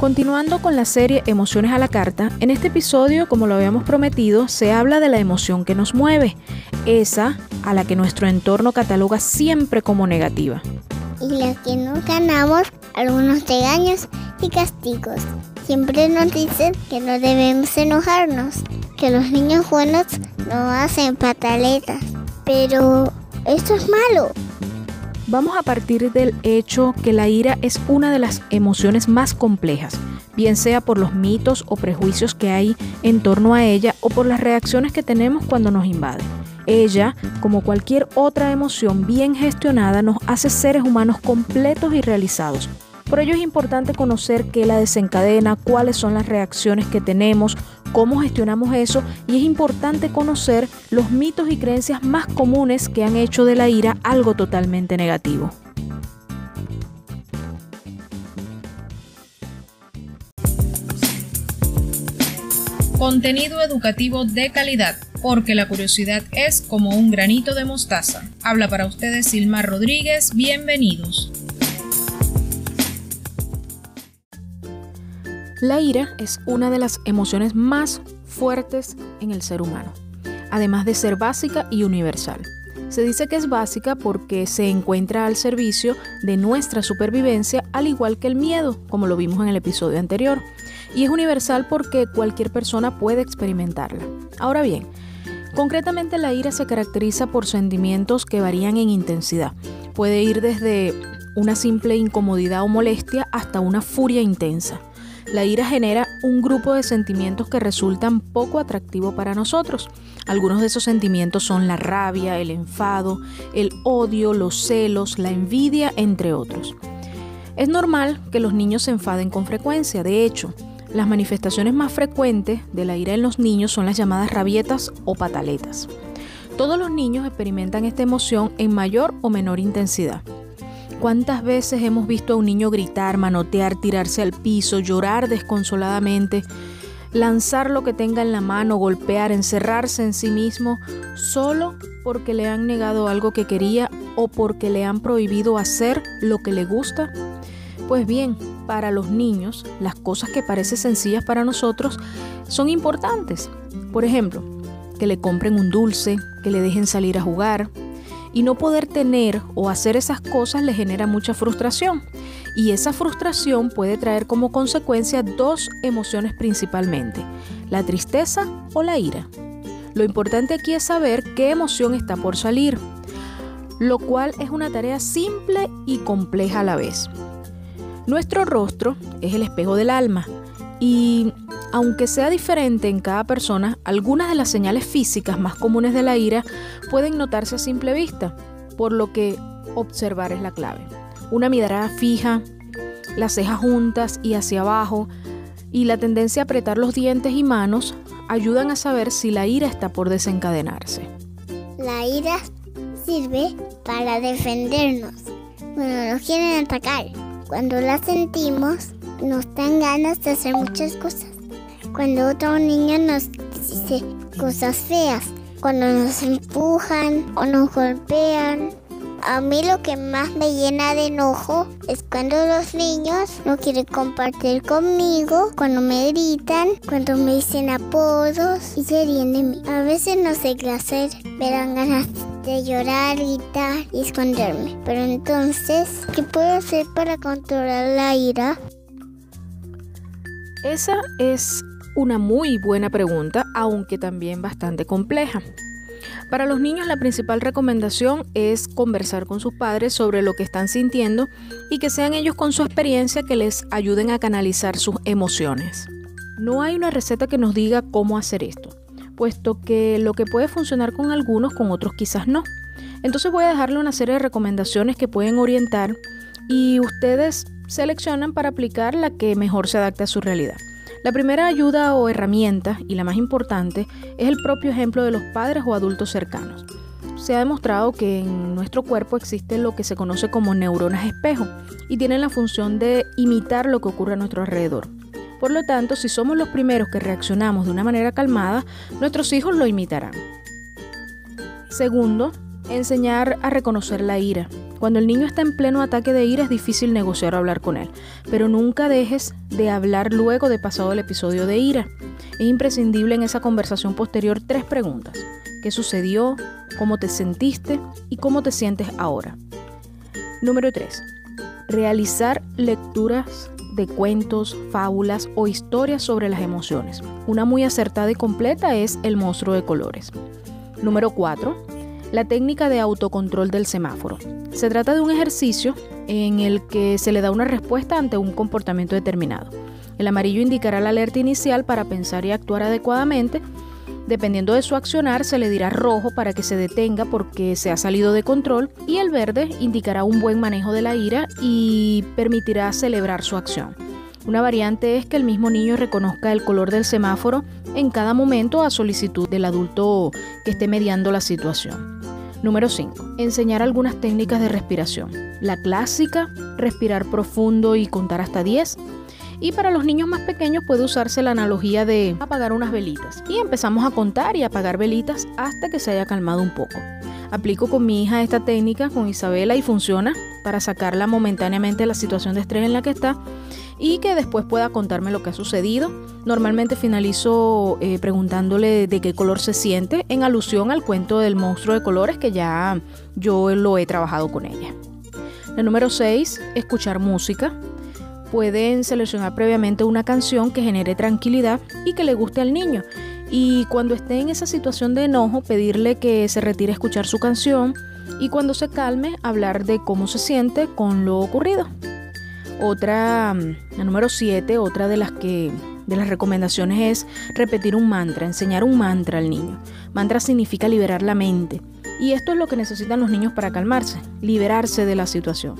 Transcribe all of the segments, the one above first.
Continuando con la serie Emociones a la Carta, en este episodio, como lo habíamos prometido, se habla de la emoción que nos mueve, esa a la que nuestro entorno cataloga siempre como negativa. Y la que no ganamos algunos regaños y castigos. Siempre nos dicen que no debemos enojarnos, que los niños buenos no hacen pataletas. Pero esto es malo. Vamos a partir del hecho que la ira es una de las emociones más complejas, bien sea por los mitos o prejuicios que hay en torno a ella o por las reacciones que tenemos cuando nos invade. Ella, como cualquier otra emoción bien gestionada, nos hace seres humanos completos y realizados. Por ello es importante conocer qué la desencadena, cuáles son las reacciones que tenemos, cómo gestionamos eso y es importante conocer los mitos y creencias más comunes que han hecho de la ira algo totalmente negativo. Contenido educativo de calidad, porque la curiosidad es como un granito de mostaza. Habla para ustedes Silmar Rodríguez, bienvenidos. La ira es una de las emociones más fuertes en el ser humano, además de ser básica y universal. Se dice que es básica porque se encuentra al servicio de nuestra supervivencia, al igual que el miedo, como lo vimos en el episodio anterior. Y es universal porque cualquier persona puede experimentarla. Ahora bien, concretamente la ira se caracteriza por sentimientos que varían en intensidad. Puede ir desde una simple incomodidad o molestia hasta una furia intensa. La ira genera un grupo de sentimientos que resultan poco atractivos para nosotros. Algunos de esos sentimientos son la rabia, el enfado, el odio, los celos, la envidia, entre otros. Es normal que los niños se enfaden con frecuencia, de hecho, las manifestaciones más frecuentes de la ira en los niños son las llamadas rabietas o pataletas. Todos los niños experimentan esta emoción en mayor o menor intensidad. ¿Cuántas veces hemos visto a un niño gritar, manotear, tirarse al piso, llorar desconsoladamente, lanzar lo que tenga en la mano, golpear, encerrarse en sí mismo, solo porque le han negado algo que quería o porque le han prohibido hacer lo que le gusta? Pues bien, para los niños, las cosas que parecen sencillas para nosotros son importantes. Por ejemplo, que le compren un dulce, que le dejen salir a jugar, y no poder tener o hacer esas cosas le genera mucha frustración. Y esa frustración puede traer como consecuencia dos emociones principalmente, la tristeza o la ira. Lo importante aquí es saber qué emoción está por salir, lo cual es una tarea simple y compleja a la vez. Nuestro rostro es el espejo del alma y aunque sea diferente en cada persona, algunas de las señales físicas más comunes de la ira pueden notarse a simple vista, por lo que observar es la clave. Una mirada fija, las cejas juntas y hacia abajo, y la tendencia a apretar los dientes y manos ayudan a saber si la ira está por desencadenarse. La ira sirve para defendernos cuando nos quieren atacar. Cuando la sentimos, nos dan ganas de hacer muchas cosas cuando otro niño nos dice cosas feas, cuando nos empujan o nos golpean. A mí lo que más me llena de enojo es cuando los niños no quieren compartir conmigo, cuando me gritan, cuando me dicen apodos y se ríen de mí. A veces no sé qué hacer, me dan ganas de llorar, gritar y esconderme. Pero entonces, ¿qué puedo hacer para controlar la ira? Esa es una muy buena pregunta, aunque también bastante compleja. Para los niños la principal recomendación es conversar con sus padres sobre lo que están sintiendo y que sean ellos con su experiencia que les ayuden a canalizar sus emociones. No hay una receta que nos diga cómo hacer esto, puesto que lo que puede funcionar con algunos, con otros quizás no. Entonces voy a dejarle una serie de recomendaciones que pueden orientar y ustedes seleccionan para aplicar la que mejor se adapte a su realidad. La primera ayuda o herramienta, y la más importante, es el propio ejemplo de los padres o adultos cercanos. Se ha demostrado que en nuestro cuerpo existe lo que se conoce como neuronas espejo y tienen la función de imitar lo que ocurre a nuestro alrededor. Por lo tanto, si somos los primeros que reaccionamos de una manera calmada, nuestros hijos lo imitarán. Segundo, enseñar a reconocer la ira. Cuando el niño está en pleno ataque de ira es difícil negociar o hablar con él, pero nunca dejes de hablar luego de pasado el episodio de ira. Es imprescindible en esa conversación posterior tres preguntas. ¿Qué sucedió? ¿Cómo te sentiste? ¿Y cómo te sientes ahora? Número 3. Realizar lecturas de cuentos, fábulas o historias sobre las emociones. Una muy acertada y completa es El monstruo de colores. Número 4. La técnica de autocontrol del semáforo. Se trata de un ejercicio en el que se le da una respuesta ante un comportamiento determinado. El amarillo indicará la alerta inicial para pensar y actuar adecuadamente. Dependiendo de su accionar, se le dirá rojo para que se detenga porque se ha salido de control y el verde indicará un buen manejo de la ira y permitirá celebrar su acción. Una variante es que el mismo niño reconozca el color del semáforo en cada momento a solicitud del adulto que esté mediando la situación. Número 5. Enseñar algunas técnicas de respiración. La clásica, respirar profundo y contar hasta 10. Y para los niños más pequeños puede usarse la analogía de apagar unas velitas. Y empezamos a contar y apagar velitas hasta que se haya calmado un poco. Aplico con mi hija esta técnica, con Isabela, y funciona para sacarla momentáneamente de la situación de estrés en la que está y que después pueda contarme lo que ha sucedido. Normalmente finalizo eh, preguntándole de qué color se siente en alusión al cuento del monstruo de colores que ya yo lo he trabajado con ella. La número 6, escuchar música. Pueden seleccionar previamente una canción que genere tranquilidad y que le guste al niño. Y cuando esté en esa situación de enojo, pedirle que se retire a escuchar su canción y cuando se calme, hablar de cómo se siente con lo ocurrido. Otra, la número 7, otra de las que de las recomendaciones es repetir un mantra, enseñar un mantra al niño. Mantra significa liberar la mente. Y esto es lo que necesitan los niños para calmarse, liberarse de la situación.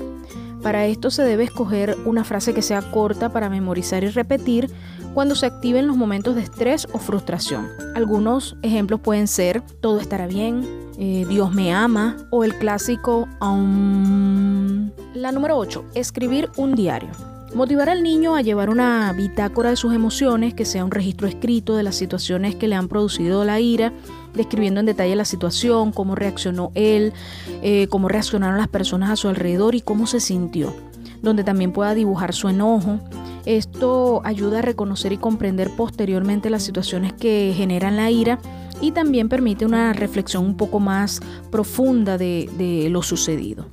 Para esto se debe escoger una frase que sea corta para memorizar y repetir cuando se activen los momentos de estrés o frustración. Algunos ejemplos pueden ser todo estará bien, eh, Dios me ama o el clásico La número 8, escribir un diario. Motivar al niño a llevar una bitácora de sus emociones, que sea un registro escrito de las situaciones que le han producido la ira, describiendo en detalle la situación, cómo reaccionó él, eh, cómo reaccionaron las personas a su alrededor y cómo se sintió, donde también pueda dibujar su enojo. Esto ayuda a reconocer y comprender posteriormente las situaciones que generan la ira y también permite una reflexión un poco más profunda de, lo sucedido.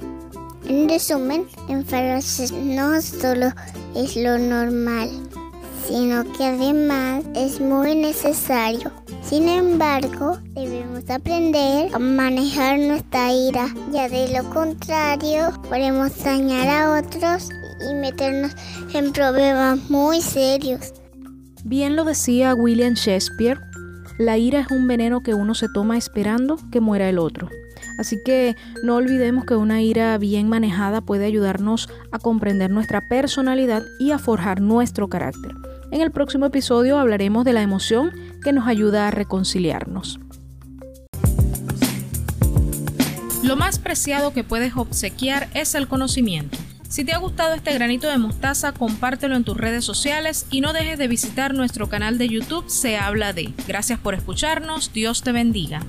En resumen, enfadarse no solo es lo normal, sino que además es muy necesario. Sin embargo, debemos aprender a manejar nuestra ira, ya de lo contrario podemos dañar a otros y meternos en problemas muy serios. Bien lo decía William Shakespeare la ira es un veneno que uno se toma esperando que muera el otro. Así que no olvidemos que una ira bien manejada puede ayudarnos a comprender nuestra personalidad y a forjar nuestro carácter. En el próximo episodio hablaremos de la emoción que nos ayuda a reconciliarnos. Lo más preciado que puedes obsequiar es el conocimiento. Si te ha gustado este granito de mostaza, compártelo en tus redes sociales y no dejes de visitar nuestro canal de YouTube Se habla de. Gracias por escucharnos, Dios te bendiga.